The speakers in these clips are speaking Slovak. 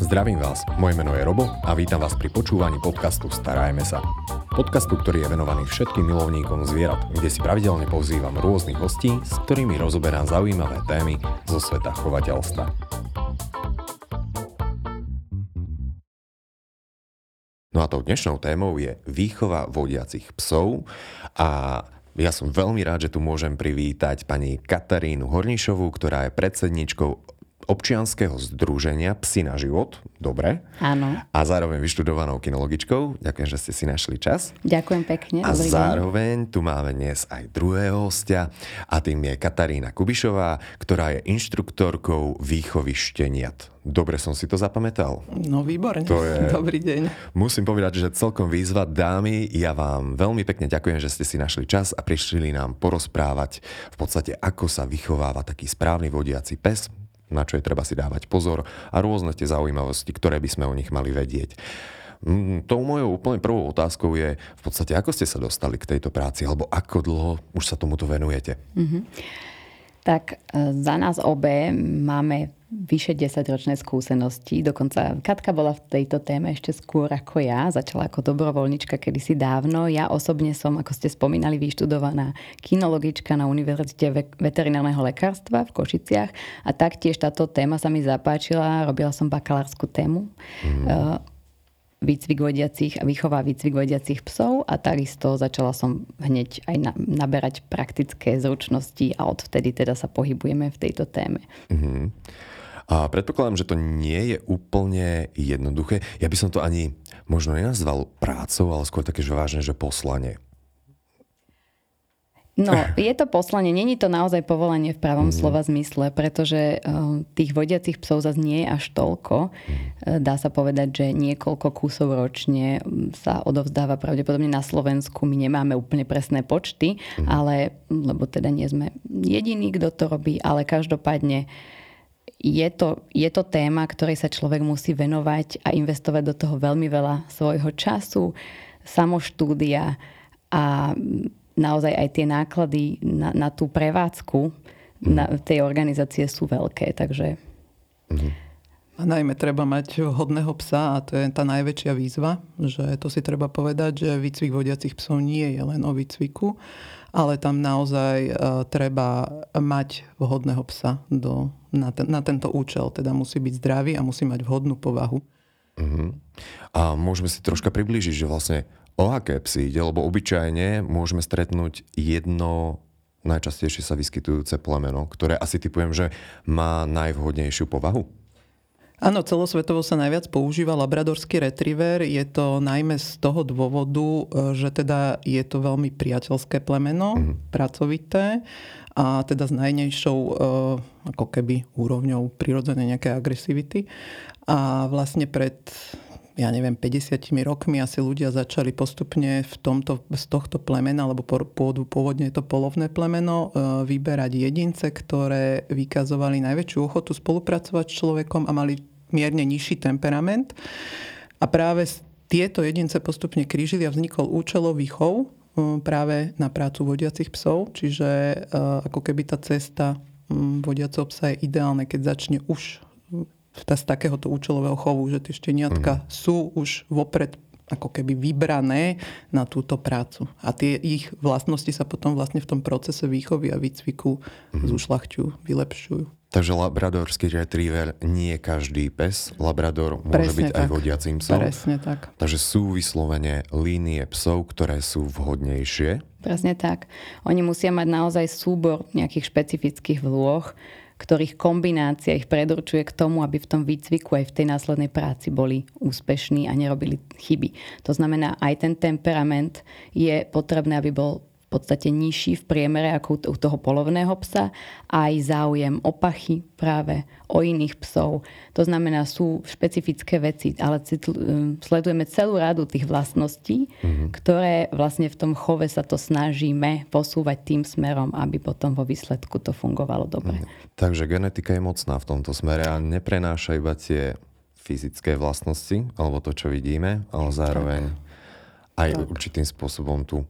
Zdravím vás, moje meno je Robo a vítam vás pri počúvaní podcastu Starajme sa. Podcastu, ktorý je venovaný všetkým milovníkom zvierat, kde si pravidelne pozývam rôznych hostí, s ktorými rozoberám zaujímavé témy zo sveta chovateľstva. No a tou dnešnou témou je výchova vodiacich psov a ja som veľmi rád, že tu môžem privítať pani Katarínu Hornišovú, ktorá je predsedničkou občianského združenia Psi na život. Dobre. Áno. A zároveň vyštudovanou kinologičkou. Ďakujem, že ste si našli čas. Ďakujem pekne. A zároveň tu máme dnes aj druhého hostia a tým je Katarína Kubišová, ktorá je inštruktorkou výchovy šteniat. Dobre som si to zapamätal. No výborne. To je... Dobrý deň. Musím povedať, že celkom výzva dámy. Ja vám veľmi pekne ďakujem, že ste si našli čas a prišli nám porozprávať v podstate, ako sa vychováva taký správny vodiaci pes na čo je treba si dávať pozor a rôzne tie zaujímavosti, ktoré by sme o nich mali vedieť. Mm, tou mojou úplne prvou otázkou je v podstate, ako ste sa dostali k tejto práci, alebo ako dlho už sa tomuto venujete? Mm-hmm. Tak e, za nás obe máme vyše 10-ročné skúsenosti. Dokonca Katka bola v tejto téme ešte skôr ako ja. Začala ako dobrovoľnička kedysi dávno. Ja osobne som, ako ste spomínali, vyštudovaná kinologička na Univerzite veterinárneho lekárstva v Košiciach a taktiež táto téma sa mi zapáčila. Robila som bakalárskú tému. Mm výcvik vodiacich a výchova výcvik vodiacich psov a takisto začala som hneď aj na, naberať praktické zručnosti a odvtedy teda sa pohybujeme v tejto téme. Mm-hmm. A predpokladám, že to nie je úplne jednoduché. Ja by som to ani možno nenazval prácou, ale skôr také, že vážne, že poslanie. No, je to poslanie, není to naozaj povolanie v pravom mm-hmm. slova zmysle, pretože um, tých vodiacich psov zase nie je až toľko. Mm-hmm. Dá sa povedať, že niekoľko kusov ročne um, sa odovzdáva pravdepodobne na Slovensku. My nemáme úplne presné počty, mm-hmm. ale, lebo teda nie sme jediní, kto to robí, ale každopádne uh, je to, je to téma, ktorej sa človek musí venovať a investovať do toho veľmi veľa svojho času, samoštúdia a naozaj aj tie náklady na, na tú prevádzku mm. na, tej organizácie sú veľké. Takže... A najmä treba mať hodného psa a to je tá najväčšia výzva, že to si treba povedať, že výcvik vodiacich psov nie je len o výcviku, ale tam naozaj uh, treba mať vhodného psa do, na, ten, na tento účel. Teda musí byť zdravý a musí mať vhodnú povahu. Uh-huh. A môžeme si troška priblížiť, že vlastne o aké psy ide, lebo obyčajne môžeme stretnúť jedno najčastejšie sa vyskytujúce plemeno, ktoré asi typujem, že má najvhodnejšiu povahu. Áno, celosvetovo sa najviac používa labradorský retriever. Je to najmä z toho dôvodu, e, že teda je to veľmi priateľské plemeno, mm. pracovité a teda s najnejšou e, ako keby úrovňou prirodzenej nejakej agresivity. A vlastne pred ja neviem, 50 rokmi asi ľudia začali postupne v tomto, z tohto plemena, alebo pôvodu, pôvodne to polovné plemeno, e, vyberať jedince, ktoré vykazovali najväčšiu ochotu spolupracovať s človekom a mali mierne nižší temperament. A práve tieto jedince postupne krížili a vznikol účelový chov um, práve na prácu vodiacich psov. Čiže uh, ako keby tá cesta vodiaceho psa je ideálne, keď začne už z takéhoto účelového chovu, že tie šteniatka mm. sú už vopred ako keby vybrané na túto prácu. A tie ich vlastnosti sa potom vlastne v tom procese výchovy a výcviku mm. zušľachťujú, vylepšujú. Takže labradorský retriever nie každý pes. Labrador môže Presne byť tak. aj vodiacím psom. Presne tak. Takže sú vyslovene línie psov, ktoré sú vhodnejšie. Presne tak. Oni musia mať naozaj súbor nejakých špecifických vlôh, ktorých kombinácia ich predurčuje k tomu, aby v tom výcviku aj v tej následnej práci boli úspešní a nerobili chyby. To znamená, aj ten temperament je potrebné, aby bol podstate nižší v priemere ako u toho polovného psa aj záujem o pachy práve, o iných psov. To znamená, sú špecifické veci, ale um, sledujeme celú radu tých vlastností, mm-hmm. ktoré vlastne v tom chove sa to snažíme posúvať tým smerom, aby potom vo výsledku to fungovalo dobre. Mm-hmm. Takže genetika je mocná v tomto smere a neprenáša iba tie fyzické vlastnosti, alebo to, čo vidíme, ale zároveň tak. aj tak. určitým spôsobom tú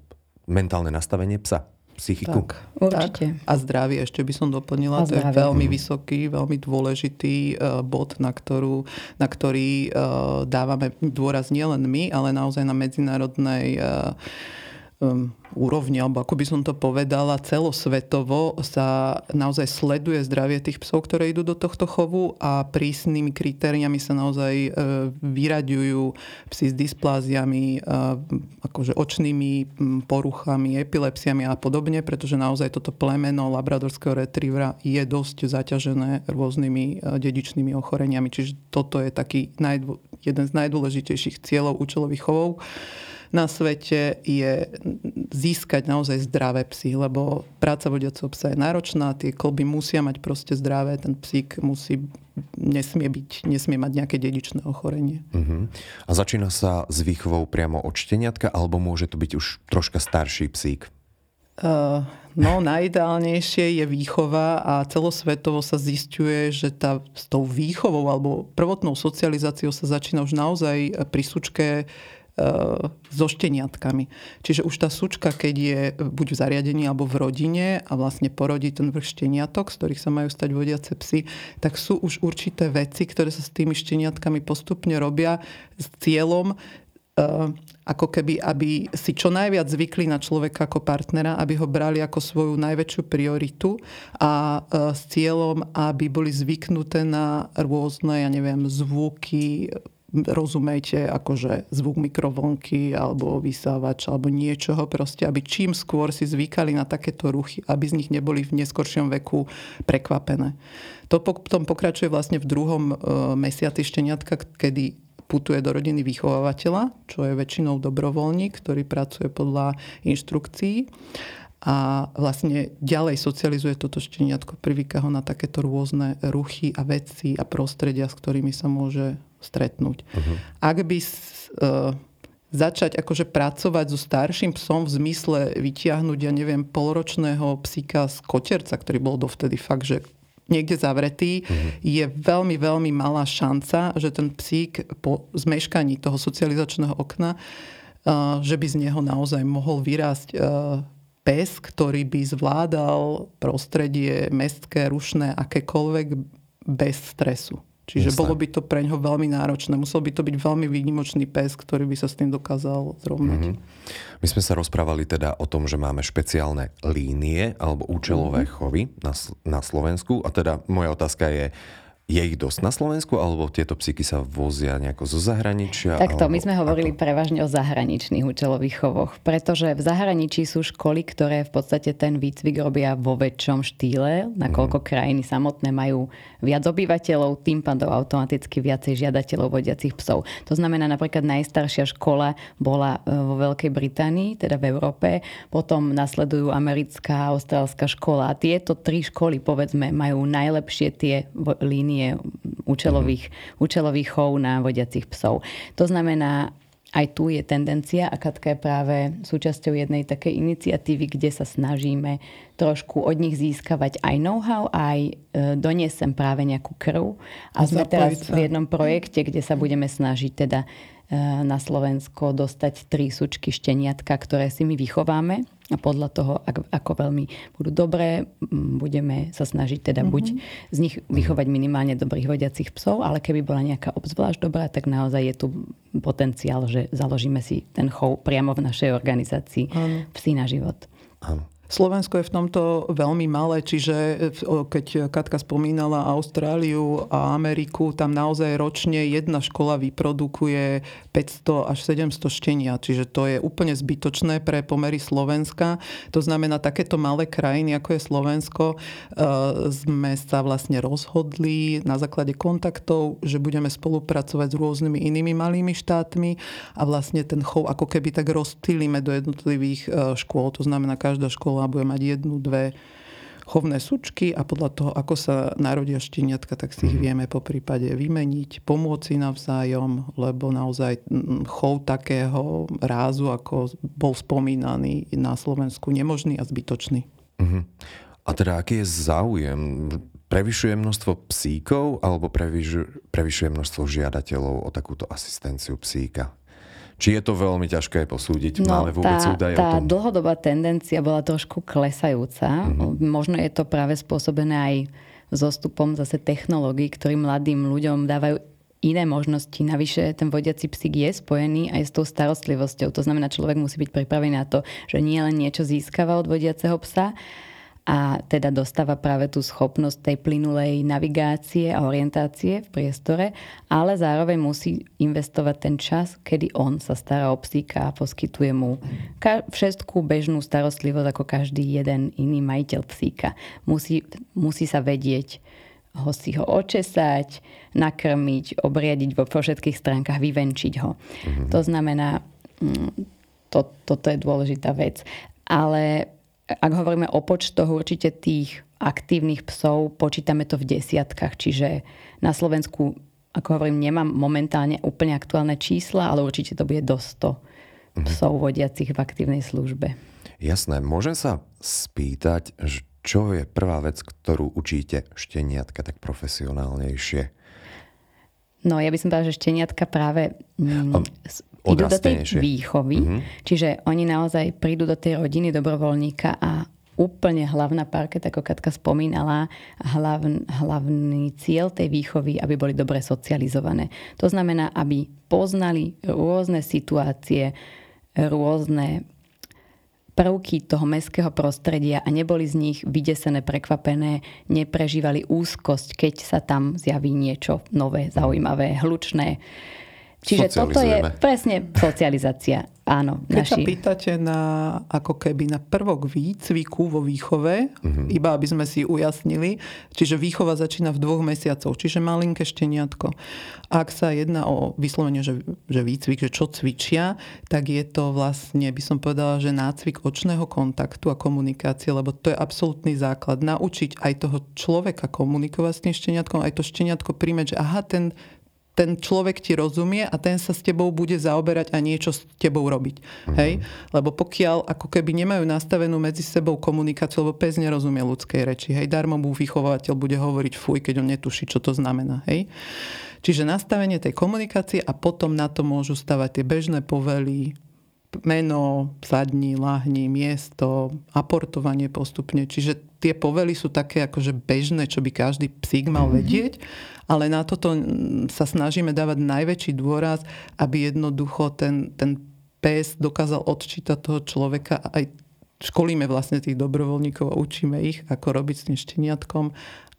mentálne nastavenie psa. psychiku? Tak, Určite. Tak. A zdravie ešte by som doplnila. To je veľmi vysoký, veľmi dôležitý uh, bod, na, ktorú, na ktorý uh, dávame dôraz nielen my, ale naozaj na medzinárodnej uh, um, úrovni, alebo ako by som to povedala, celosvetovo sa naozaj sleduje zdravie tých psov, ktoré idú do tohto chovu a prísnymi kritériami sa naozaj uh, vyraďujú psi s dyspláziami, uh, akože očnými poruchami, epilepsiami a podobne, pretože naozaj toto plemeno labradorského retrievera je dosť zaťažené rôznymi uh, dedičnými ochoreniami. Čiže toto je taký najdô, jeden z najdôležitejších cieľov účelových chovov na svete je získať naozaj zdravé psy, lebo práca vodiaceho psa je náročná, tie kolby musia mať proste zdravé, ten psík musí, nesmie byť, nesmie mať nejaké dedičné ochorenie. Uh-huh. A začína sa s výchovou priamo od šteniatka, alebo môže to byť už troška starší psík? Uh, no, najideálnejšie je výchova a celosvetovo sa zistuje, že tá, s tou výchovou alebo prvotnou socializáciou sa začína už naozaj pri sučke so šteniatkami. Čiže už tá sučka, keď je buď v zariadení alebo v rodine a vlastne porodí ten vrch šteniatok, z ktorých sa majú stať vodiace psy, tak sú už určité veci, ktoré sa s tými šteniatkami postupne robia s cieľom ako keby, aby si čo najviac zvykli na človeka ako partnera, aby ho brali ako svoju najväčšiu prioritu a s cieľom, aby boli zvyknuté na rôzne, ja neviem, zvuky, rozumejte, akože zvuk mikrovlnky alebo vysávač alebo niečoho proste, aby čím skôr si zvykali na takéto ruchy, aby z nich neboli v neskoršom veku prekvapené. To potom pokračuje vlastne v druhom mesiaci šteniatka, kedy putuje do rodiny vychovávateľa, čo je väčšinou dobrovoľník, ktorý pracuje podľa inštrukcií a vlastne ďalej socializuje toto šteniatko, privíka ho na takéto rôzne ruchy a veci a prostredia, s ktorými sa môže stretnúť. Uh-huh. Ak by uh, začať akože pracovať so starším psom v zmysle vytiahnuť, ja neviem, polročného psíka z koterca, ktorý bol dovtedy fakt, že niekde zavretý, uh-huh. je veľmi, veľmi malá šanca, že ten psík po zmeškaní toho socializačného okna, uh, že by z neho naozaj mohol vyrásť uh, pes, ktorý by zvládal prostredie mestské, rušné, akékoľvek bez stresu. Čiže Jasne. bolo by to pre ňoho veľmi náročné. Musel by to byť veľmi výnimočný pes, ktorý by sa s tým dokázal zrovnať. Mm-hmm. My sme sa rozprávali teda o tom, že máme špeciálne línie alebo účelové mm-hmm. chovy na, na Slovensku. A teda moja otázka je, je ich dosť na Slovensku, alebo tieto psíky sa vozia nejako zo zahraničia? Takto, alebo my sme hovorili ako? prevažne o zahraničných účelových chovoch, pretože v zahraničí sú školy, ktoré v podstate ten výcvik robia vo väčšom štýle, nakoľko mm. krajiny samotné majú viac obyvateľov, tým pádom automaticky viacej žiadateľov vodiacich psov. To znamená, napríklad najstaršia škola bola e, vo Veľkej Británii, teda v Európe, potom nasledujú americká, austrálska škola a tieto tri školy, povedzme, majú najlepšie tie línie účelových, mm-hmm. účelových chov na vodiacich psov. To znamená, aj tu je tendencia a Katka je práve súčasťou jednej takej iniciatívy, kde sa snažíme trošku od nich získavať aj know-how, aj e, doniesem práve nejakú krv. A sme teraz v jednom projekte, kde sa budeme snažiť teda na Slovensko dostať tri sučky šteniatka, ktoré si my vychováme a podľa toho, ako veľmi budú dobré, budeme sa snažiť teda buď z nich vychovať minimálne dobrých vodiacich psov, ale keby bola nejaká obzvlášť dobrá, tak naozaj je tu potenciál, že založíme si ten chov priamo v našej organizácii Psi na život. Áno. Slovensko je v tomto veľmi malé, čiže keď Katka spomínala Austráliu a Ameriku, tam naozaj ročne jedna škola vyprodukuje 500 až 700 štenia, čiže to je úplne zbytočné pre pomery Slovenska. To znamená, takéto malé krajiny, ako je Slovensko, sme sa vlastne rozhodli na základe kontaktov, že budeme spolupracovať s rôznymi inými malými štátmi a vlastne ten chov ako keby tak rozptýlime do jednotlivých škôl. To znamená, každá škola bude mať jednu, dve chovné sučky a podľa toho, ako sa narodia šteniatka, tak si ich Mhm. vieme po prípade vymeniť, pomôcť si navzájom, lebo naozaj chov takého rázu, ako bol spomínaný na Slovensku, nemožný a zbytočný. Uh-huh. A teda aký je záujem? Prevyšuje množstvo psíkov alebo prevyšuje množstvo žiadateľov o takúto asistenciu psíka? Či je to veľmi ťažké posúdiť? No, Máme vôbec tá, údaje tá o tom? dlhodobá tendencia bola trošku klesajúca. Mm-hmm. Možno je to práve spôsobené aj zostupom zase technológií, ktorí mladým ľuďom dávajú iné možnosti. Navyše ten vodiaci psík je spojený aj s tou starostlivosťou. To znamená, človek musí byť pripravený na to, že nie len niečo získava od vodiaceho psa, a teda dostáva práve tú schopnosť tej plynulej navigácie a orientácie v priestore, ale zároveň musí investovať ten čas, kedy on sa stará o psíka a poskytuje mu všetkú bežnú starostlivosť ako každý jeden iný majiteľ psíka. Musí, musí sa vedieť ho si ho očesať, nakrmiť, obriadiť vo všetkých stránkach, vyvenčiť ho. Mm-hmm. To znamená, mm, to, toto je dôležitá vec. Ale ak hovoríme o počtoch určite tých aktívnych psov, počítame to v desiatkách, čiže na Slovensku, ako hovorím, nemám momentálne úplne aktuálne čísla, ale určite to bude do 100 mhm. psov vodiacich v aktívnej službe. Jasné. Môžem sa spýtať, čo je prvá vec, ktorú učíte šteniatka tak profesionálnejšie? No, ja by som povedala, že šteniatka práve mm, idú do tej výchovy. Mm-hmm. Čiže oni naozaj prídu do tej rodiny dobrovoľníka a úplne hlavná parket, ako Katka spomínala, hlavn, hlavný cieľ tej výchovy, aby boli dobre socializované. To znamená, aby poznali rôzne situácie, rôzne prvky toho mestského prostredia a neboli z nich vydesené, prekvapené, neprežívali úzkosť, keď sa tam zjaví niečo nové, zaujímavé, hlučné Čiže toto je presne socializácia. Áno, Keď naši... sa pýtate na, ako keby na prvok výcviku vo výchove, uh-huh. iba aby sme si ujasnili, čiže výchova začína v dvoch mesiacov, čiže malinké šteniatko. Ak sa jedná o vyslovene, že, že výcvik, že čo cvičia, tak je to vlastne, by som povedala, že nácvik očného kontaktu a komunikácie, lebo to je absolútny základ. Naučiť aj toho človeka komunikovať s tým šteniatkom, aj to šteniatko príjmeť, že aha, ten ten človek ti rozumie a ten sa s tebou bude zaoberať a niečo s tebou robiť. Mm-hmm. Hej? Lebo pokiaľ ako keby nemajú nastavenú medzi sebou komunikáciu, lebo pes nerozumie ľudskej reči. Hej? Darmo mu vychovateľ bude hovoriť fuj, keď on netuší, čo to znamená. Hej? Čiže nastavenie tej komunikácie a potom na to môžu stavať tie bežné povely, meno, sadni, lahni, miesto, aportovanie postupne. Čiže tie povely sú také akože bežné, čo by každý psík mal mm-hmm. vedieť, ale na toto sa snažíme dávať najväčší dôraz, aby jednoducho ten, ten pes dokázal odčítať toho človeka aj školíme vlastne tých dobrovoľníkov a učíme ich, ako robiť s tým šteniatkom,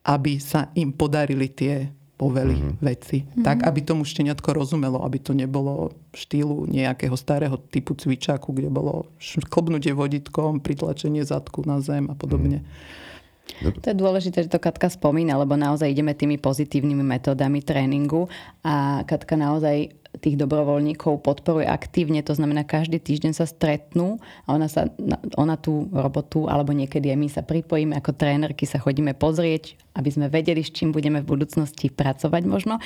aby sa im podarili tie povely mm-hmm. veci. Mm-hmm. Tak, aby tomu šteniatko rozumelo, aby to nebolo štýlu nejakého starého typu cvičáku, kde bolo klbnutie voditkom, pritlačenie zadku na zem a podobne. Mm-hmm. To je dôležité, že to Katka spomína, lebo naozaj ideme tými pozitívnymi metódami tréningu a Katka naozaj tých dobrovoľníkov podporuje aktívne, to znamená, každý týždeň sa stretnú a ona, sa, ona tú robotu, alebo niekedy aj my sa pripojíme ako trénerky, sa chodíme pozrieť, aby sme vedeli, s čím budeme v budúcnosti pracovať možno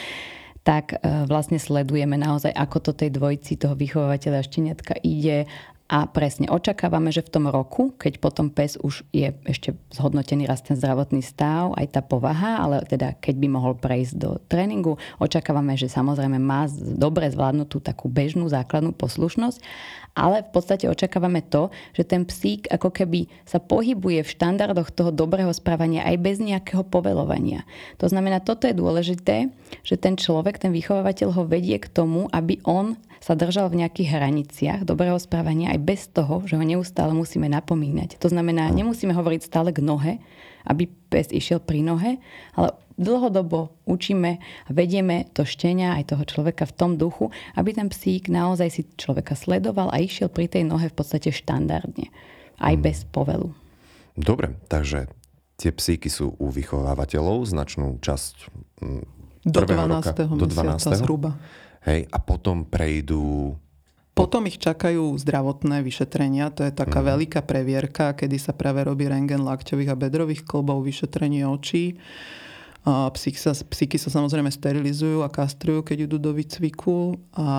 tak e, vlastne sledujeme naozaj, ako to tej dvojici toho vychovateľa šteniatka ide, a presne očakávame, že v tom roku, keď potom pes už je ešte zhodnotený raz ten zdravotný stav, aj tá povaha, ale teda keď by mohol prejsť do tréningu, očakávame, že samozrejme má dobre zvládnutú takú bežnú základnú poslušnosť, ale v podstate očakávame to, že ten psík ako keby sa pohybuje v štandardoch toho dobrého správania aj bez nejakého povelovania. To znamená, toto je dôležité, že ten človek, ten vychovávateľ ho vedie k tomu, aby on sa držal v nejakých hraniciach dobrého správania aj bez toho, že ho neustále musíme napomínať. To znamená, nemusíme hovoriť stále k nohe, aby pes išiel pri nohe, ale dlhodobo učíme a vedieme to štenia aj toho človeka v tom duchu, aby ten psík naozaj si človeka sledoval a išiel pri tej nohe v podstate štandardne. Aj bez povelu. Dobre, takže tie psíky sú u vychovávateľov značnú časť mm, do 12. Roka, do 12. zhruba. Hej, a potom prejdú... Potom ich čakajú zdravotné vyšetrenia, to je taká mm. veľká previerka, kedy sa práve robí rengen lakťových a bedrových klbov, vyšetrenie očí. A psíky, sa, psíky sa samozrejme sterilizujú a kastrujú, keď idú do výcviku a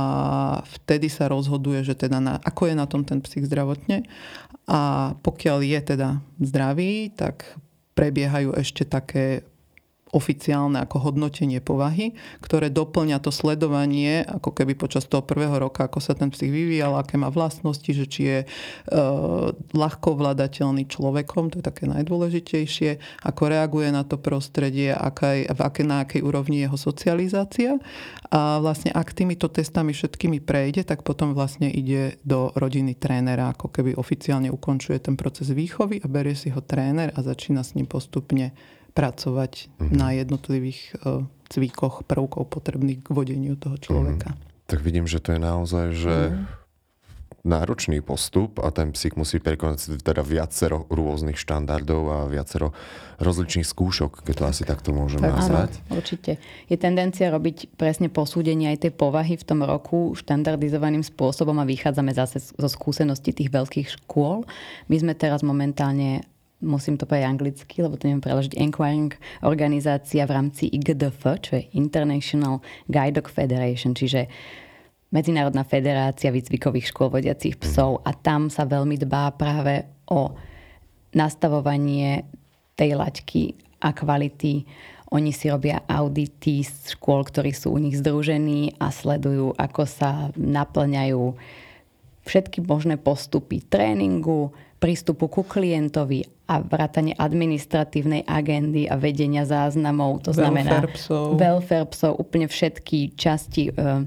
vtedy sa rozhoduje, že teda na, ako je na tom ten psík zdravotne. A pokiaľ je teda zdravý, tak prebiehajú ešte také oficiálne ako hodnotenie povahy, ktoré doplňa to sledovanie, ako keby počas toho prvého roka, ako sa ten psich vyvíjal, aké má vlastnosti, že či je e, ľahko vladateľný človekom, to je také najdôležitejšie, ako reaguje na to prostredie, aká je, v aké, na akej úrovni jeho socializácia. A vlastne ak týmito testami všetkými prejde, tak potom vlastne ide do rodiny trénera, ako keby oficiálne ukončuje ten proces výchovy a berie si ho tréner a začína s ním postupne pracovať mm-hmm. na jednotlivých uh, cvíkoch, prvkov potrebných k vodeniu toho človeka. Mm-hmm. Tak vidím, že to je naozaj, že mm náročný postup a ten psík musí prekonať teda viacero rôznych štandardov a viacero rozličných skúšok, keď to asi takto môžeme tak, nazvať. Áno, určite. Je tendencia robiť presne posúdenie aj tej povahy v tom roku štandardizovaným spôsobom a vychádzame zase zo skúseností tých veľkých škôl. My sme teraz momentálne musím to povedať anglicky, lebo to neviem preložiť, Enquiring organizácia v rámci IGDF, čo je International Guide Dog Federation, čiže Medzinárodná federácia výcvikových škôl vodiacich psov a tam sa veľmi dbá práve o nastavovanie tej laťky a kvality. Oni si robia audity z škôl, ktorí sú u nich združení a sledujú, ako sa naplňajú všetky možné postupy tréningu, prístupu ku klientovi a vrátanie administratívnej agendy a vedenia záznamov. To znamená psov. welfare psov, úplne všetky časti e,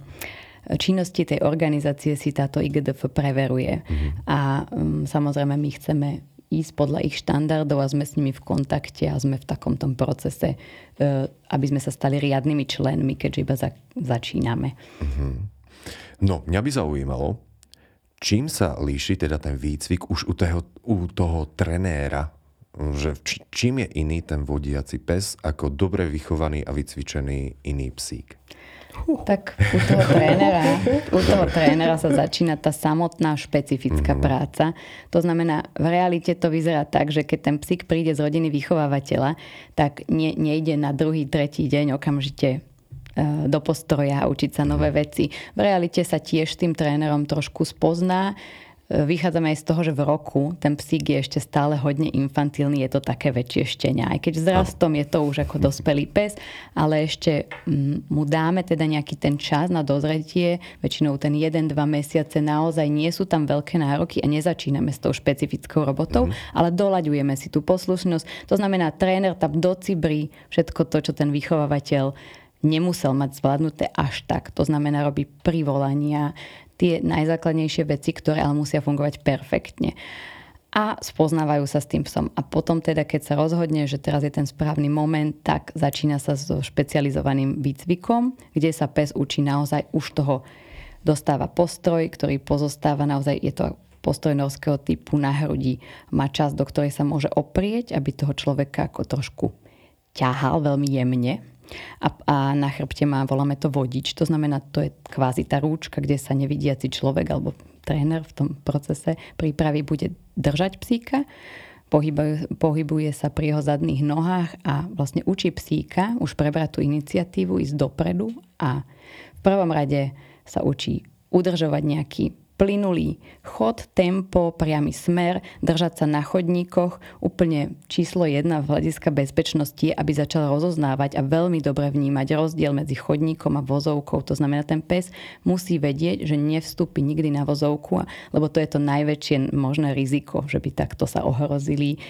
činnosti tej organizácie si táto IGDF preveruje. Mm-hmm. A um, samozrejme my chceme ísť podľa ich štandardov a sme s nimi v kontakte a sme v takom tom procese, e, aby sme sa stali riadnymi členmi, keďže iba za, začíname. Mm-hmm. No, mňa by zaujímalo, Čím sa líši teda ten výcvik už u toho, u toho trenéra? Že či, čím je iný ten vodiaci pes ako dobre vychovaný a vycvičený iný psík? Tak u toho trénera, u toho trénera sa začína tá samotná špecifická mm-hmm. práca. To znamená, v realite to vyzerá tak, že keď ten psík príde z rodiny vychovávateľa, tak nie, nejde na druhý, tretí deň okamžite do postroja a učiť sa nové veci. V realite sa tiež s tým trénerom trošku spozná. E, vychádzame aj z toho, že v roku ten psík je ešte stále hodne infantilný, je to také väčšie štenia. Aj keď vzrastom je to už ako dospelý pes, ale ešte mu dáme teda nejaký ten čas na dozretie, väčšinou ten 1-2 mesiace naozaj nie sú tam veľké nároky a nezačíname s tou špecifickou robotou, mm-hmm. ale doľaďujeme si tú poslušnosť. To znamená, tréner tam docibrí všetko to, čo ten vychovávateľ nemusel mať zvládnuté až tak. To znamená, robí privolania, tie najzákladnejšie veci, ktoré ale musia fungovať perfektne. A spoznávajú sa s tým psom. A potom teda, keď sa rozhodne, že teraz je ten správny moment, tak začína sa so špecializovaným výcvikom, kde sa pes učí naozaj už toho dostáva postroj, ktorý pozostáva naozaj, je to postroj norského typu na hrudi, má čas, do ktorej sa môže oprieť, aby toho človeka ako trošku ťahal veľmi jemne, a, a na chrbte má, voláme to vodič, to znamená, to je kvázi tá rúčka, kde sa nevidiaci človek alebo tréner v tom procese prípravy bude držať psíka, pohybuje, pohybuje sa pri jeho zadných nohách a vlastne učí psíka už prebrať tú iniciatívu, ísť dopredu a v prvom rade sa učí udržovať nejaký plynulý chod, tempo, priamy smer, držať sa na chodníkoch. Úplne číslo jedna v hľadiska bezpečnosti aby začal rozoznávať a veľmi dobre vnímať rozdiel medzi chodníkom a vozovkou. To znamená, ten pes musí vedieť, že nevstúpi nikdy na vozovku, lebo to je to najväčšie možné riziko, že by takto sa ohrozili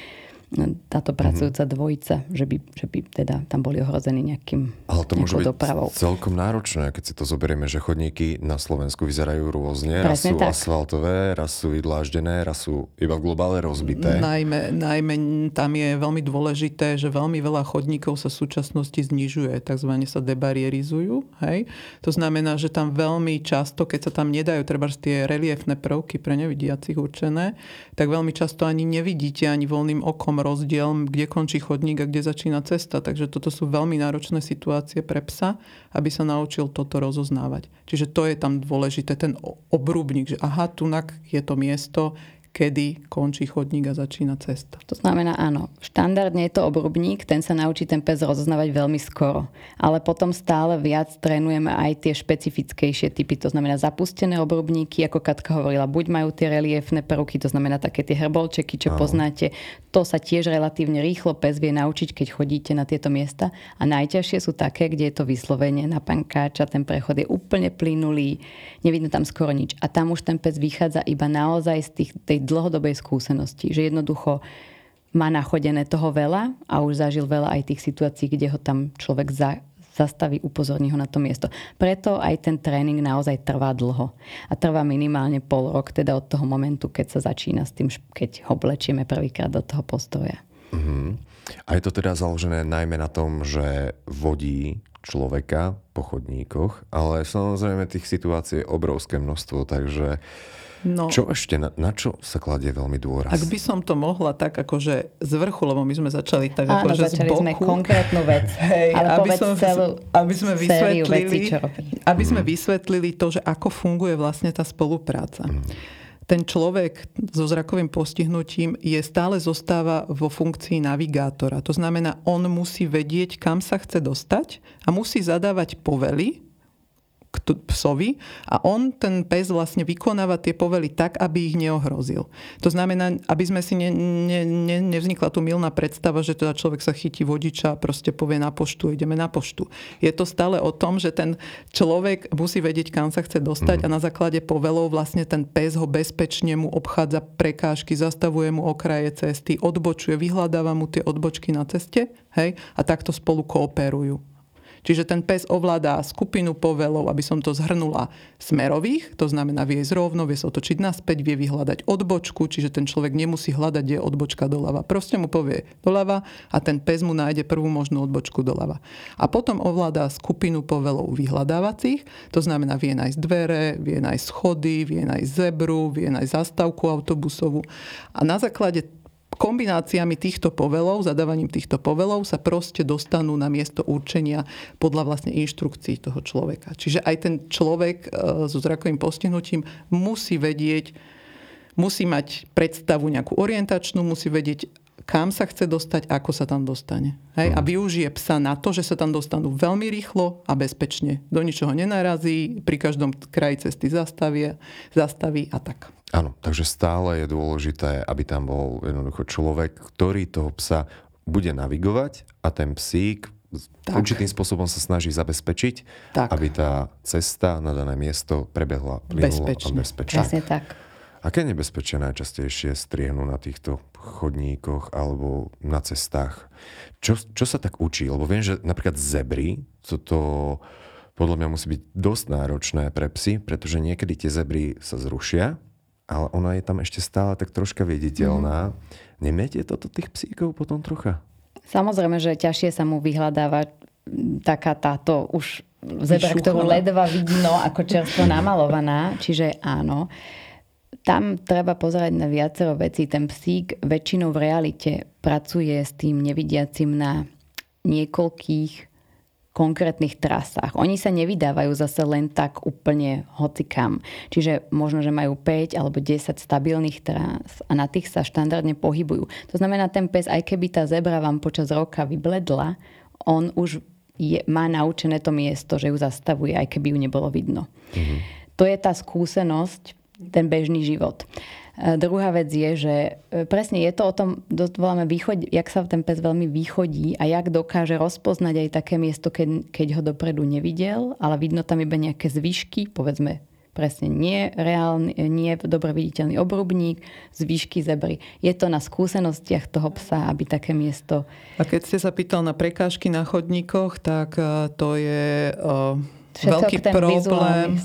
táto pracujúca mm-hmm. dvojica, že by, že by teda tam boli ohrození nejakým Ale to môže byť dopravou. celkom náročné, keď si to zoberieme, že chodníky na Slovensku vyzerajú rôzne. Presne raz sú tak. asfaltové, raz sú vydláždené, raz sú iba v globále rozbité. Najmä, najmä tam je veľmi dôležité, že veľmi veľa chodníkov sa v súčasnosti znižuje, tzv. sa debarierizujú. Hej? To znamená, že tam veľmi často, keď sa tam nedajú treba tie reliefné prvky pre nevidiacich určené, tak veľmi často ani nevidíte ani voľným okom rozdiel, kde končí chodník a kde začína cesta. Takže toto sú veľmi náročné situácie pre psa, aby sa naučil toto rozoznávať. Čiže to je tam dôležité, ten obrubník, že aha, tunak je to miesto, kedy končí chodník a začína cesta. To znamená áno, štandardne je to obrubník, ten sa naučí ten pes rozoznávať veľmi skoro. Ale potom stále viac trénujeme aj tie špecifickejšie typy, to znamená zapustené obrubníky, ako Katka hovorila, buď majú tie reliefné prvky, to znamená také tie hrbolčeky, čo áno. poznáte. To sa tiež relatívne rýchlo pes vie naučiť, keď chodíte na tieto miesta. A najťažšie sú také, kde je to vyslovene na pankáča, ten prechod je úplne plynulý, nevidno tam skoro nič. A tam už ten pes vychádza iba naozaj z tých, tej dlhodobej skúsenosti, že jednoducho má nachodené toho veľa a už zažil veľa aj tých situácií, kde ho tam človek za, zastaví, upozorní ho na to miesto. Preto aj ten tréning naozaj trvá dlho. A trvá minimálne pol rok, teda od toho momentu, keď sa začína s tým, keď ho vlečieme prvýkrát do toho postoja. Uh-huh. A je to teda založené najmä na tom, že vodí človeka po chodníkoch, ale samozrejme tých situácií je obrovské množstvo, takže No, čo ešte, na, na čo sa kladie veľmi dôraz? Ak by som to mohla tak akože z vrchu, lebo my sme začali tak Áno, akože začali z boku. sme konkrétnu vec. Hej, ale aby, som, celú aby sme vysvetlili, veci, aby sme vysvetlili to, že ako funguje vlastne tá spolupráca. Mm. Ten človek so zrakovým postihnutím je stále zostáva vo funkcii navigátora. To znamená, on musí vedieť, kam sa chce dostať a musí zadávať povely, k psovi a on, ten pes vlastne vykonáva tie povely tak, aby ich neohrozil. To znamená, aby sme si ne, ne, ne, nevznikla tu milná predstava, že teda človek sa chytí vodiča a proste povie na poštu, ideme na poštu. Je to stále o tom, že ten človek musí vedieť, kam sa chce dostať mm. a na základe povelov vlastne ten pes ho bezpečne mu obchádza prekážky, zastavuje mu okraje cesty, odbočuje, vyhľadáva mu tie odbočky na ceste hej, a takto spolu kooperujú. Čiže ten pes ovládá skupinu povelov, aby som to zhrnula, smerových, to znamená vie ísť rovno, vie sa otočiť naspäť, vie vyhľadať odbočku, čiže ten človek nemusí hľadať, kde je odbočka doľava. Proste mu povie doľava a ten pes mu nájde prvú možnú odbočku doľava. A potom ovládá skupinu povelov vyhľadávacích, to znamená vie nájsť dvere, vie nájsť schody, vie nájsť zebru, vie nájsť zastávku autobusovú. A na základe kombináciami týchto povelov, zadávaním týchto povelov sa proste dostanú na miesto určenia podľa vlastne inštrukcií toho človeka. Čiže aj ten človek e, so zrakovým postihnutím musí vedieť, musí mať predstavu nejakú orientačnú, musí vedieť, kam sa chce dostať, ako sa tam dostane. Hej? A mhm. využije psa na to, že sa tam dostanú veľmi rýchlo a bezpečne. Do ničoho nenarazí, pri každom kraji cesty zastaví, zastaví a tak. Áno, takže stále je dôležité, aby tam bol jednoducho človek, ktorý toho psa bude navigovať a ten psík tak. určitým spôsobom sa snaží zabezpečiť, tak. aby tá cesta na dané miesto prebehla bezpečne. a bezpečne. Presne tak. Aké nebezpečie najčastejšie striehnú na týchto chodníkoch alebo na cestách? Čo, čo sa tak učí? Lebo viem, že napríklad zebry, toto podľa mňa musí byť dosť náročné pre psy, pretože niekedy tie zebry sa zrušia ale ona je tam ešte stále tak troška viditeľná. Mm. Nemiete toto tých psíkov potom trocha? Samozrejme, že ťažšie sa mu vyhľadáva taká táto už zebra, ktorú ledva vidno ako čerstvo namalovaná. Čiže áno. Tam treba pozerať na viacero vecí. Ten psík väčšinou v realite pracuje s tým nevidiacim na niekoľkých konkrétnych trasách. Oni sa nevydávajú zase len tak úplne hocikam. Čiže možno, že majú 5 alebo 10 stabilných trás a na tých sa štandardne pohybujú. To znamená, ten pes, aj keby tá zebra vám počas roka vybledla, on už je, má naučené to miesto, že ju zastavuje, aj keby ju nebolo vidno. Mm-hmm. To je tá skúsenosť, ten bežný život. E, druhá vec je, že e, presne je to o tom, voláme východ, jak sa ten pes veľmi východí a jak dokáže rozpoznať aj také miesto, keď, keď ho dopredu nevidel, ale vidno tam iba nejaké zvyšky, povedzme presne nie, reálny, nie dobre viditeľný obrubník, zvyšky zebry. Je to na skúsenostiach toho psa, aby také miesto... A keď ste sa pýtal na prekážky na chodníkoch, tak e, to je... Uh veľký problém,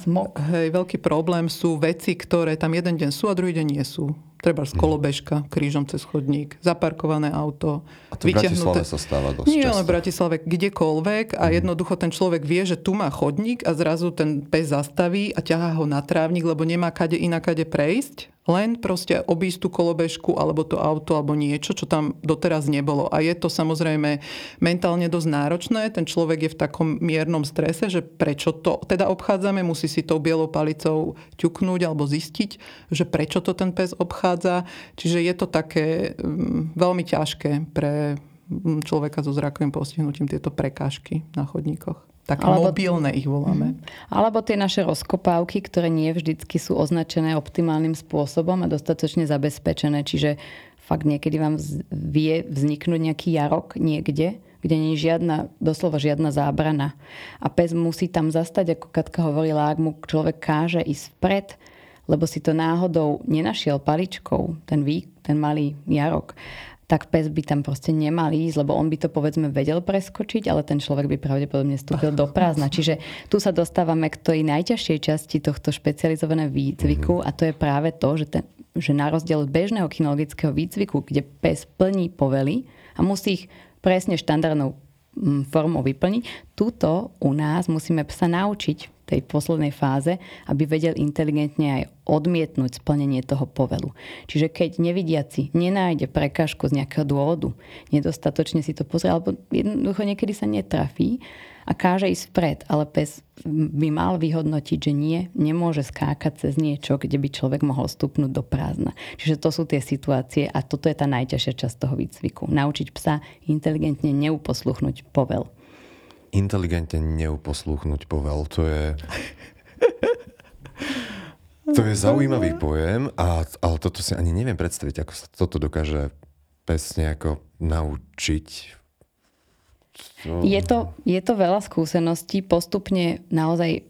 hej, veľký problém sú veci, ktoré tam jeden deň sú a druhý deň nie sú. Treba z mhm. kolobežka, krížom cez chodník, zaparkované auto. A to v Bratislave sa stáva dosť Nie len v Bratislave, kdekoľvek a mm. jednoducho ten človek vie, že tu má chodník a zrazu ten pes zastaví a ťahá ho na trávnik, lebo nemá kade inakade prejsť len proste obísť tú kolobežku alebo to auto alebo niečo, čo tam doteraz nebolo. A je to samozrejme mentálne dosť náročné. Ten človek je v takom miernom strese, že prečo to teda obchádzame, musí si tou bielou palicou ťuknúť alebo zistiť, že prečo to ten pes obchádza. Čiže je to také mm, veľmi ťažké pre mm, človeka so zrakovým postihnutím tieto prekážky na chodníkoch. Také alebo, mobilné ich voláme. Mm, alebo tie naše rozkopávky, ktoré nie vždycky sú označené optimálnym spôsobom a dostatočne zabezpečené. Čiže fakt niekedy vám vie vzniknúť nejaký jarok niekde, kde nie je žiadna, doslova žiadna zábrana. A pes musí tam zastať, ako Katka hovorila, ak mu človek káže ísť vpred, lebo si to náhodou nenašiel paličkou, ten, vý, ten malý jarok tak pes by tam proste nemal ísť, lebo on by to povedzme vedel preskočiť, ale ten človek by pravdepodobne vstúpil do prázdna. Čiže tu sa dostávame k tej najťažšej časti tohto špecializovaného výcviku a to je práve to, že, ten, že na rozdiel od bežného kinologického výcviku, kde pes plní povely a musí ich presne štandardnou mm, formou vyplniť, tuto u nás musíme sa naučiť tej poslednej fáze, aby vedel inteligentne aj odmietnúť splnenie toho povelu. Čiže keď nevidiaci nenájde prekážku z nejakého dôvodu, nedostatočne si to pozrie, alebo jednoducho niekedy sa netrafí a káže ísť vpred, ale pes by mal vyhodnotiť, že nie, nemôže skákať cez niečo, kde by človek mohol stupnúť do prázdna. Čiže to sú tie situácie a toto je tá najťažšia časť toho výcviku. Naučiť psa inteligentne neuposluchnúť povel inteligentne neuposlúchnuť povel. To je... To je zaujímavý pojem, a, ale toto si ani neviem predstaviť, ako sa toto dokáže pes nejako naučiť. To... Je, to, je to veľa skúseností. Postupne naozaj,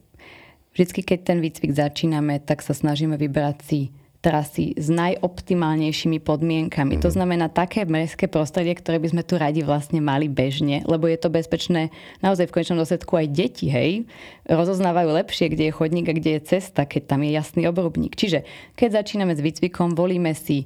vždy keď ten výcvik začíname, tak sa snažíme vybrať si trasy s najoptimálnejšími podmienkami. Mm. To mhm. znamená také mestské prostredie, ktoré by sme tu radi vlastne mali bežne, lebo je to bezpečné naozaj v konečnom dôsledku aj deti, hej, rozoznávajú lepšie, kde je chodník a kde je cesta, keď tam je jasný obrubník. Čiže keď začíname s výcvikom, volíme si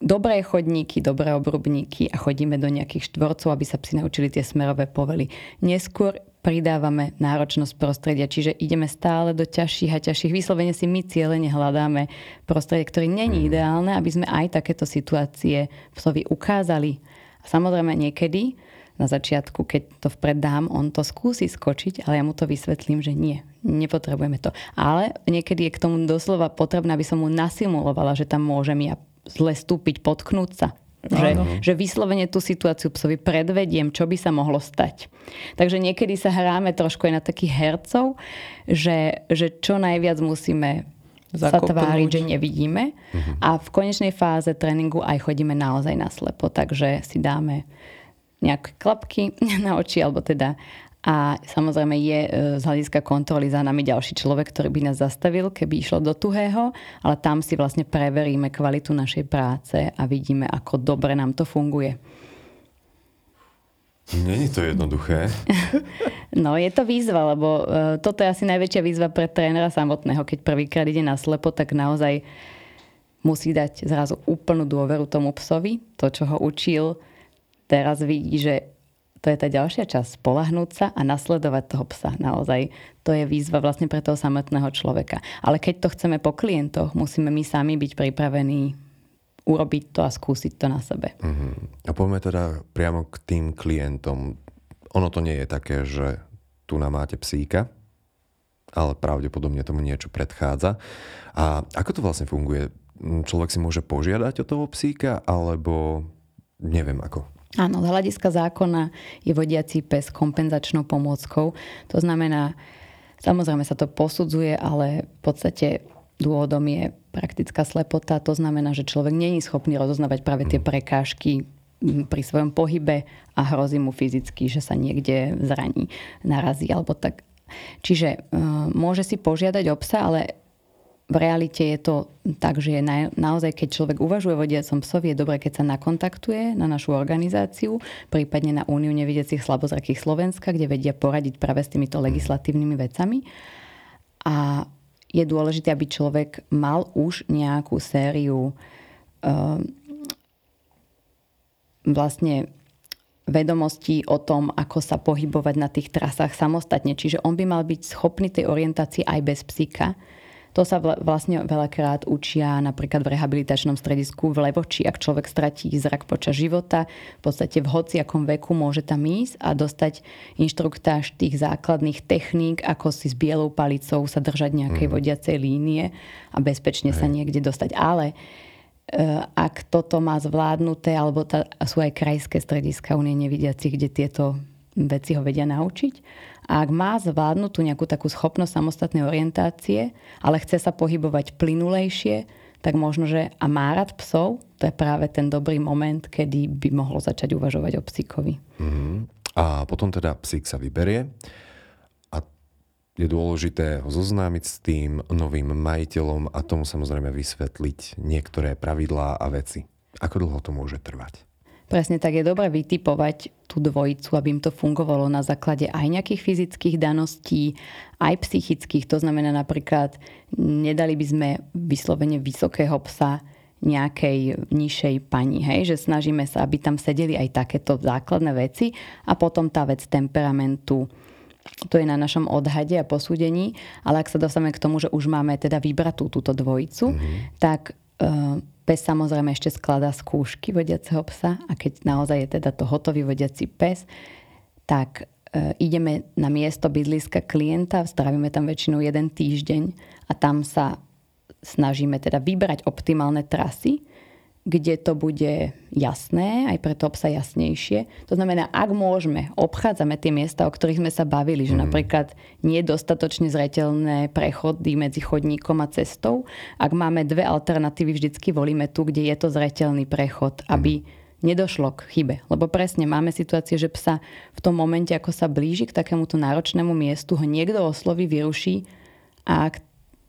dobré chodníky, dobré obrubníky a chodíme do nejakých štvorcov, aby sa psi naučili tie smerové povely. Neskôr pridávame náročnosť prostredia, čiže ideme stále do ťažších a ťažších. Vyslovene si my cieľene hľadáme prostredie, ktoré není mhm. ideálne, aby sme aj takéto situácie psovi ukázali. A samozrejme niekedy, na začiatku, keď to vpred dám, on to skúsi skočiť, ale ja mu to vysvetlím, že nie, nepotrebujeme to. Ale niekedy je k tomu doslova potrebné, aby som mu nasimulovala, že tam môžem ja zle stúpiť, potknúť sa. Že, že vyslovene tú situáciu psovi predvediem, čo by sa mohlo stať. Takže niekedy sa hráme trošku aj na takých hercov, že, že čo najviac musíme Zakopnúť. sa tváriť, že nevidíme. Uh-huh. A v konečnej fáze tréningu aj chodíme naozaj na slepo, takže si dáme nejaké klapky na oči, alebo teda a samozrejme je e, z hľadiska kontroly za nami ďalší človek, ktorý by nás zastavil, keby išlo do tuhého, ale tam si vlastne preveríme kvalitu našej práce a vidíme, ako dobre nám to funguje. Není to jednoduché. No, je to výzva, lebo e, toto je asi najväčšia výzva pre trénera samotného. Keď prvýkrát ide na slepo, tak naozaj musí dať zrazu úplnú dôveru tomu psovi. To, čo ho učil, teraz vidí, že to je tá ďalšia časť, spolahnúť sa a nasledovať toho psa. Naozaj to je výzva vlastne pre toho samotného človeka. Ale keď to chceme po klientoch, musíme my sami byť pripravení urobiť to a skúsiť to na sebe. Uh-huh. A poďme teda priamo k tým klientom. Ono to nie je také, že tu nám máte psíka, ale pravdepodobne tomu niečo predchádza. A ako to vlastne funguje? Človek si môže požiadať o toho psíka, alebo neviem ako? Áno, z hľadiska zákona je vodiaci pes kompenzačnou pomôckou. To znamená, samozrejme sa to posudzuje, ale v podstate dôvodom je praktická slepota. To znamená, že človek není schopný rozoznávať práve tie mhm. prekážky pri svojom pohybe a hrozí mu fyzicky, že sa niekde zraní, narazí alebo tak. Čiže e, môže si požiadať o psa, ale v realite je to tak, že na, naozaj, keď človek uvažuje vodiacom psovi, je dobré, keď sa nakontaktuje na našu organizáciu, prípadne na Úniu nevidiacich slabozrakých Slovenska, kde vedia poradiť práve s týmito legislatívnymi vecami. A je dôležité, aby človek mal už nejakú sériu um, vlastne vedomostí o tom, ako sa pohybovať na tých trasách samostatne. Čiže on by mal byť schopný tej orientácii aj bez psíka To sa vlastne veľakrát učia napríklad v rehabilitačnom stredisku v Levoči. Ak človek stratí zrak počas života, v podstate v hociakom veku môže tam ísť a dostať inštruktáž tých základných techník, ako si s bielou palicou sa držať nejakej mm. vodiacej línie a bezpečne Hej. sa niekde dostať. Ale e, ak toto má zvládnuté, alebo tá, sú aj krajské strediska Unie nevidiacich, kde tieto veci ho vedia naučiť, a ak má zvládnutú nejakú takú schopnosť samostatnej orientácie, ale chce sa pohybovať plynulejšie, tak možno, že a má rád psov, to je práve ten dobrý moment, kedy by mohlo začať uvažovať o psíkovi. Mm-hmm. A potom teda psík sa vyberie a je dôležité ho zoznámiť s tým novým majiteľom a tomu samozrejme vysvetliť niektoré pravidlá a veci. Ako dlho to môže trvať? Presne tak je dobré vytipovať tú dvojicu, aby im to fungovalo na základe aj nejakých fyzických daností, aj psychických. To znamená napríklad, nedali by sme vyslovene vysokého psa nejakej nižšej pani, hej? že snažíme sa, aby tam sedeli aj takéto základné veci a potom tá vec temperamentu, to je na našom odhade a posúdení, ale ak sa dostaneme k tomu, že už máme teda vybratú túto dvojicu, mm-hmm. tak uh, Pes samozrejme ešte skladá skúšky vodiaceho psa a keď naozaj je teda to hotový vodiaci pes, tak e, ideme na miesto bydliska klienta, strávime tam väčšinou jeden týždeň a tam sa snažíme teda vybrať optimálne trasy, kde to bude jasné, aj pre toho psa jasnejšie. To znamená, ak môžeme, obchádzame tie miesta, o ktorých sme sa bavili, že mm. napríklad nie je dostatočne zretelné prechody medzi chodníkom a cestou. Ak máme dve alternatívy, vždycky volíme tu, kde je to zretelný prechod, aby mm. nedošlo k chybe. Lebo presne máme situácie, že psa v tom momente, ako sa blíži k takémuto náročnému miestu, ho niekto osloví, vyruší a ak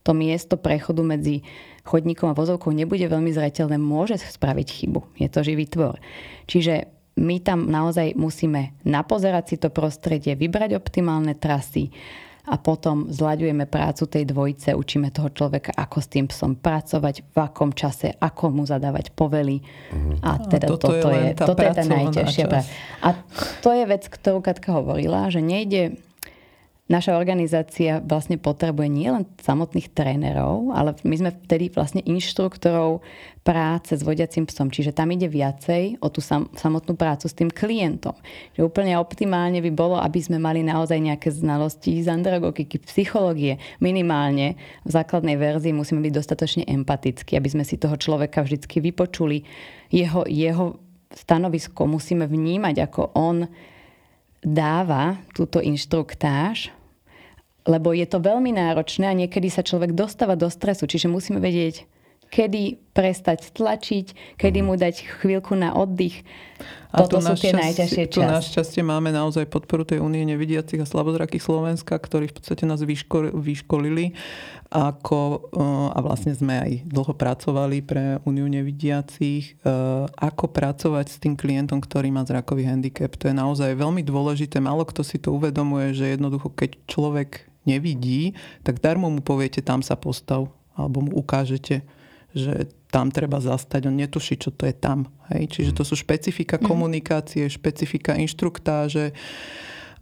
to miesto prechodu medzi chodníkom a vozovkou nebude veľmi zretelné, môže spraviť chybu. Je to živý tvor. Čiže my tam naozaj musíme napozerať si to prostredie, vybrať optimálne trasy a potom zľaďujeme prácu tej dvojice, učíme toho človeka, ako s tým psom pracovať, v akom čase, ako mu zadávať povely. Mm. A teda a toto, toto, je, toto je tá najťažšia práca. A to je vec, ktorú Katka hovorila, že nejde naša organizácia vlastne potrebuje nielen samotných trénerov, ale my sme vtedy vlastne inštruktorov práce s vodiacim psom. Čiže tam ide viacej o tú sam, samotnú prácu s tým klientom. Že úplne optimálne by bolo, aby sme mali naozaj nejaké znalosti z andragogiky, psychológie. Minimálne v základnej verzii musíme byť dostatočne empatickí, aby sme si toho človeka vždy vypočuli. Jeho, jeho stanovisko musíme vnímať, ako on dáva túto inštruktáž lebo je to veľmi náročné a niekedy sa človek dostáva do stresu, čiže musíme vedieť, kedy prestať tlačiť, kedy mu dať chvíľku na oddych. A Toto sú tie najťažšie časy. Tu našťastie máme naozaj podporu tej únie nevidiacich a slabozrakých Slovenska, ktorí v podstate nás vyško, vyškolili ako, eh, a vlastne sme aj dlho pracovali pre úniu nevidiacich, eh, ako pracovať s tým klientom, ktorý má zrakový handicap. To je naozaj veľmi dôležité. Málo kto si to uvedomuje, že jednoducho, keď človek nevidí, tak darmo mu poviete, tam sa postav, alebo mu ukážete, že tam treba zastať, on netuší, čo to je tam. Hej? Čiže to sú špecifika mhm. komunikácie, špecifika inštruktáže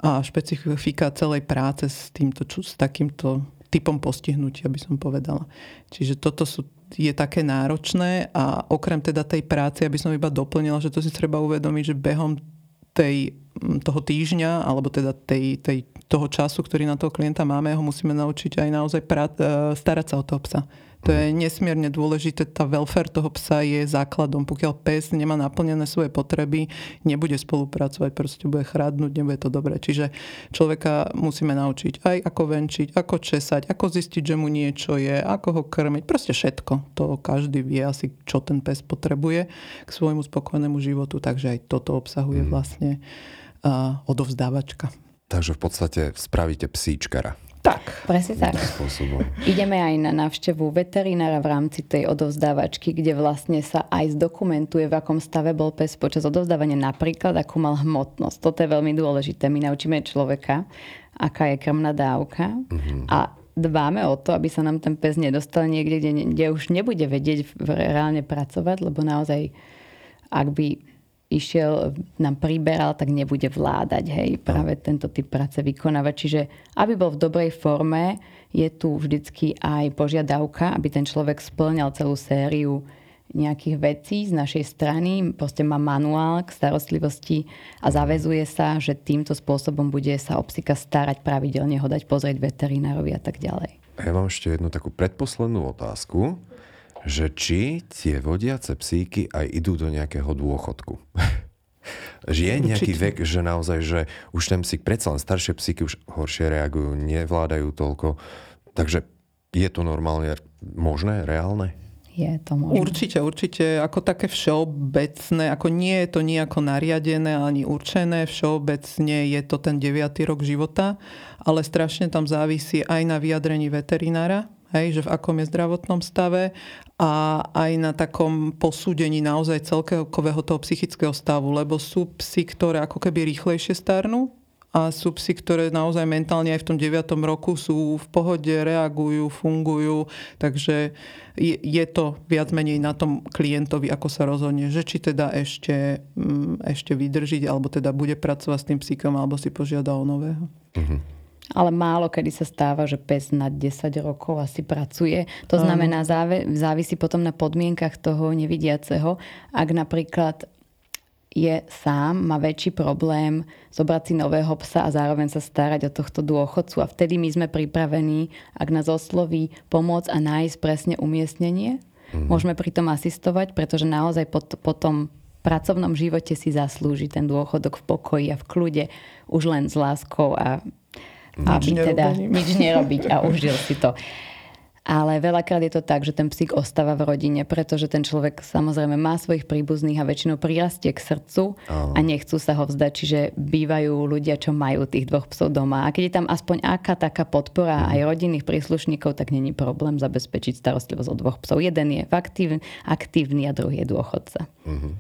a špecifika celej práce s, týmto, s takýmto typom postihnutia, by som povedala. Čiže toto sú, je také náročné a okrem teda tej práce, aby som iba doplnila, že to si treba uvedomiť, že behom tej, toho týždňa, alebo teda tej, tej, toho času, ktorý na toho klienta máme, ho musíme naučiť aj naozaj pra, e, starať sa o toho psa. To je nesmierne dôležité. Tá welfare toho psa je základom. Pokiaľ pes nemá naplnené svoje potreby, nebude spolupracovať, proste bude chrádnuť, nebude to dobré. Čiže človeka musíme naučiť aj ako venčiť, ako česať, ako zistiť, že mu niečo je, ako ho krmiť. Proste všetko. To každý vie asi, čo ten pes potrebuje k svojmu spokojnému životu. Takže aj toto obsahuje mm. vlastne uh, odovzdávačka. Takže v podstate spravíte psíčkara. Tak. Presne tak. Spôsobom. Ideme aj na návštevu veterinára v rámci tej odovzdávačky, kde vlastne sa aj zdokumentuje, v akom stave bol pes počas odovzdávania, napríklad akú mal hmotnosť. Toto je veľmi dôležité. My naučíme človeka, aká je krmná dávka mm-hmm. a dbáme o to, aby sa nám ten pes nedostal niekde, kde, kde už nebude vedieť reálne pracovať, lebo naozaj, ak by išiel, nám priberal, tak nebude vládať, hej, práve tento typ práce vykonávať. Čiže aby bol v dobrej forme, je tu vždycky aj požiadavka, aby ten človek splňal celú sériu nejakých vecí z našej strany, proste má manuál k starostlivosti a zavezuje sa, že týmto spôsobom bude sa o psika starať pravidelne, ho dať pozrieť veterinárovi a tak ďalej. Ja mám ešte jednu takú predposlednú otázku že či tie vodiace psíky aj idú do nejakého dôchodku. je nejaký vek, že naozaj, že už ten psík, predsa len staršie psíky už horšie reagujú, nevládajú toľko. Takže je to normálne možné, reálne? Je to možné. Určite, určite. Ako také všeobecné, ako nie je to nejako nariadené ani určené, všeobecne je to ten 9. rok života, ale strašne tam závisí aj na vyjadrení veterinára, hej, že v akom je zdravotnom stave a aj na takom posúdení naozaj celkového toho psychického stavu, lebo sú psy, ktoré ako keby rýchlejšie starnú a sú psy, ktoré naozaj mentálne aj v tom 9. roku sú v pohode, reagujú, fungujú, takže je, to viac menej na tom klientovi, ako sa rozhodne, že či teda ešte, mm, ešte vydržiť, alebo teda bude pracovať s tým psíkom, alebo si požiada o nového. Uh-huh. Ale málo kedy sa stáva, že pes nad 10 rokov asi pracuje. To znamená, záve, závisí potom na podmienkach toho nevidiaceho. Ak napríklad je sám, má väčší problém zobrať si nového psa a zároveň sa starať o tohto dôchodcu. A vtedy my sme pripravení, ak nás osloví, pomôcť a nájsť presne umiestnenie. Mm. Môžeme pri tom asistovať, pretože naozaj po, po tom pracovnom živote si zaslúži ten dôchodok v pokoji a v kľude už len s láskou a nič aby teda nič nerobiť a užil si to. Ale veľakrát je to tak, že ten psík ostáva v rodine, pretože ten človek samozrejme má svojich príbuzných a väčšinou prirastie k srdcu a nechcú sa ho vzdať. Čiže bývajú ľudia, čo majú tých dvoch psov doma. A keď je tam aspoň aká taká podpora mm. aj rodinných príslušníkov, tak není problém zabezpečiť starostlivosť o dvoch psov. Jeden je aktívny, aktívny a druhý je dôchodca. Mm-hmm.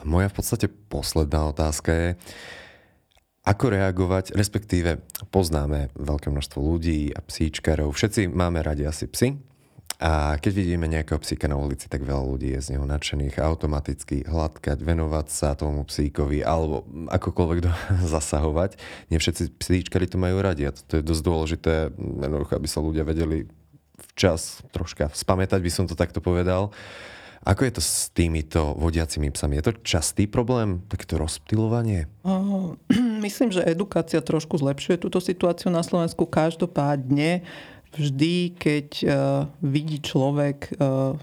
A moja v podstate posledná otázka je, ako reagovať, respektíve poznáme veľké množstvo ľudí a psíčkarov, všetci máme radi asi psy a keď vidíme nejakého psíka na ulici, tak veľa ľudí je z neho nadšených automaticky hladkať, venovať sa tomu psíkovi alebo akokoľvek do, zasahovať. Nie všetci psíčkari to majú radi a to je dosť dôležité, aby sa ľudia vedeli včas troška spamätať, by som to takto povedal. Ako je to s týmito vodiacimi psami? Je to častý problém, takéto rozptilovanie? Myslím, že edukácia trošku zlepšuje túto situáciu na Slovensku. Každopádne vždy, keď uh, vidí človek uh,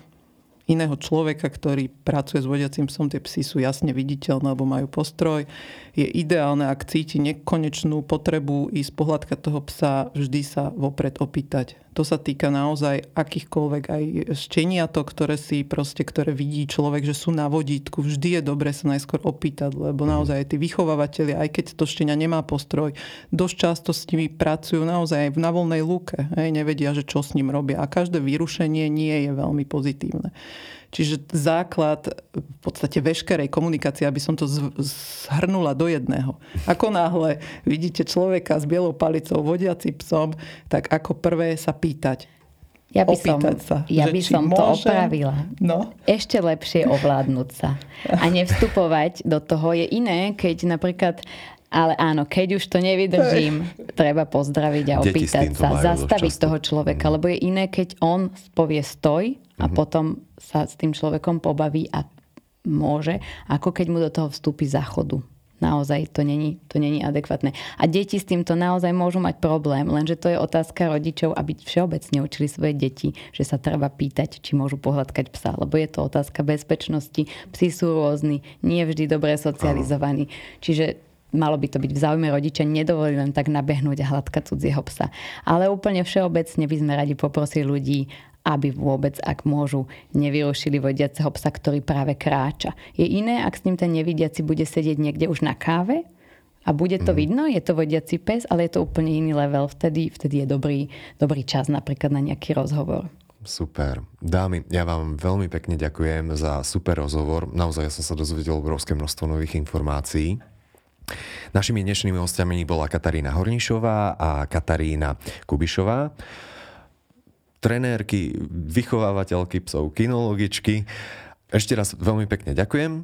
iného človeka, ktorý pracuje s vodiacím psom, tie psy sú jasne viditeľné, alebo majú postroj. Je ideálne, ak cíti nekonečnú potrebu ísť pohľadkať toho psa, vždy sa vopred opýtať to sa týka naozaj akýchkoľvek aj šteniatok, ktoré si proste, ktoré vidí človek, že sú na vodítku. Vždy je dobre sa najskôr opýtať, lebo mhm. naozaj tí vychovávateľi, aj keď to štenia nemá postroj, dosť často s nimi pracujú naozaj aj na voľnej lúke. Hej, nevedia, že čo s ním robia. A každé vyrušenie nie je veľmi pozitívne. Čiže základ v podstate veškerej komunikácie, aby som to zhrnula do jedného. Ako náhle vidíte človeka s bielou palicou vodiaci psom, tak ako prvé sa pýtať. Ja by som, sa, ja by som to opravila. No. Ešte lepšie ovládnuť sa. A nevstupovať do toho je iné, keď napríklad ale áno, keď už to nevydržím, treba pozdraviť a opýtať sa, zastaviť toho človeka, mm. lebo je iné, keď on povie stoj a mm-hmm. potom sa s tým človekom pobaví a môže, ako keď mu do toho vstúpi záchodu. Naozaj to není, to není adekvátne. A deti s týmto naozaj môžu mať problém, lenže to je otázka rodičov, aby všeobecne učili svoje deti, že sa treba pýtať, či môžu pohľadkať psa, lebo je to otázka bezpečnosti. Psi sú rôzni, nie vždy dobre socializovaní. Čiže malo by to byť v záujme rodiča, nedovolí len tak nabehnúť a hladkať cudzieho psa. Ale úplne všeobecne by sme radi poprosili ľudí, aby vôbec, ak môžu, nevyrušili vodiaceho psa, ktorý práve kráča. Je iné, ak s ním ten nevidiaci bude sedieť niekde už na káve a bude to mm. vidno, je to vodiaci pes, ale je to úplne iný level. Vtedy, vtedy je dobrý, dobrý čas napríklad na nejaký rozhovor. Super. Dámy, ja vám veľmi pekne ďakujem za super rozhovor. Naozaj ja som sa dozvedel obrovské množstvo nových informácií. Našimi dnešnými hostiami bola Katarína Hornišová a Katarína Kubišová trenérky, vychovávateľky psov, kinologičky. Ešte raz veľmi pekne ďakujem.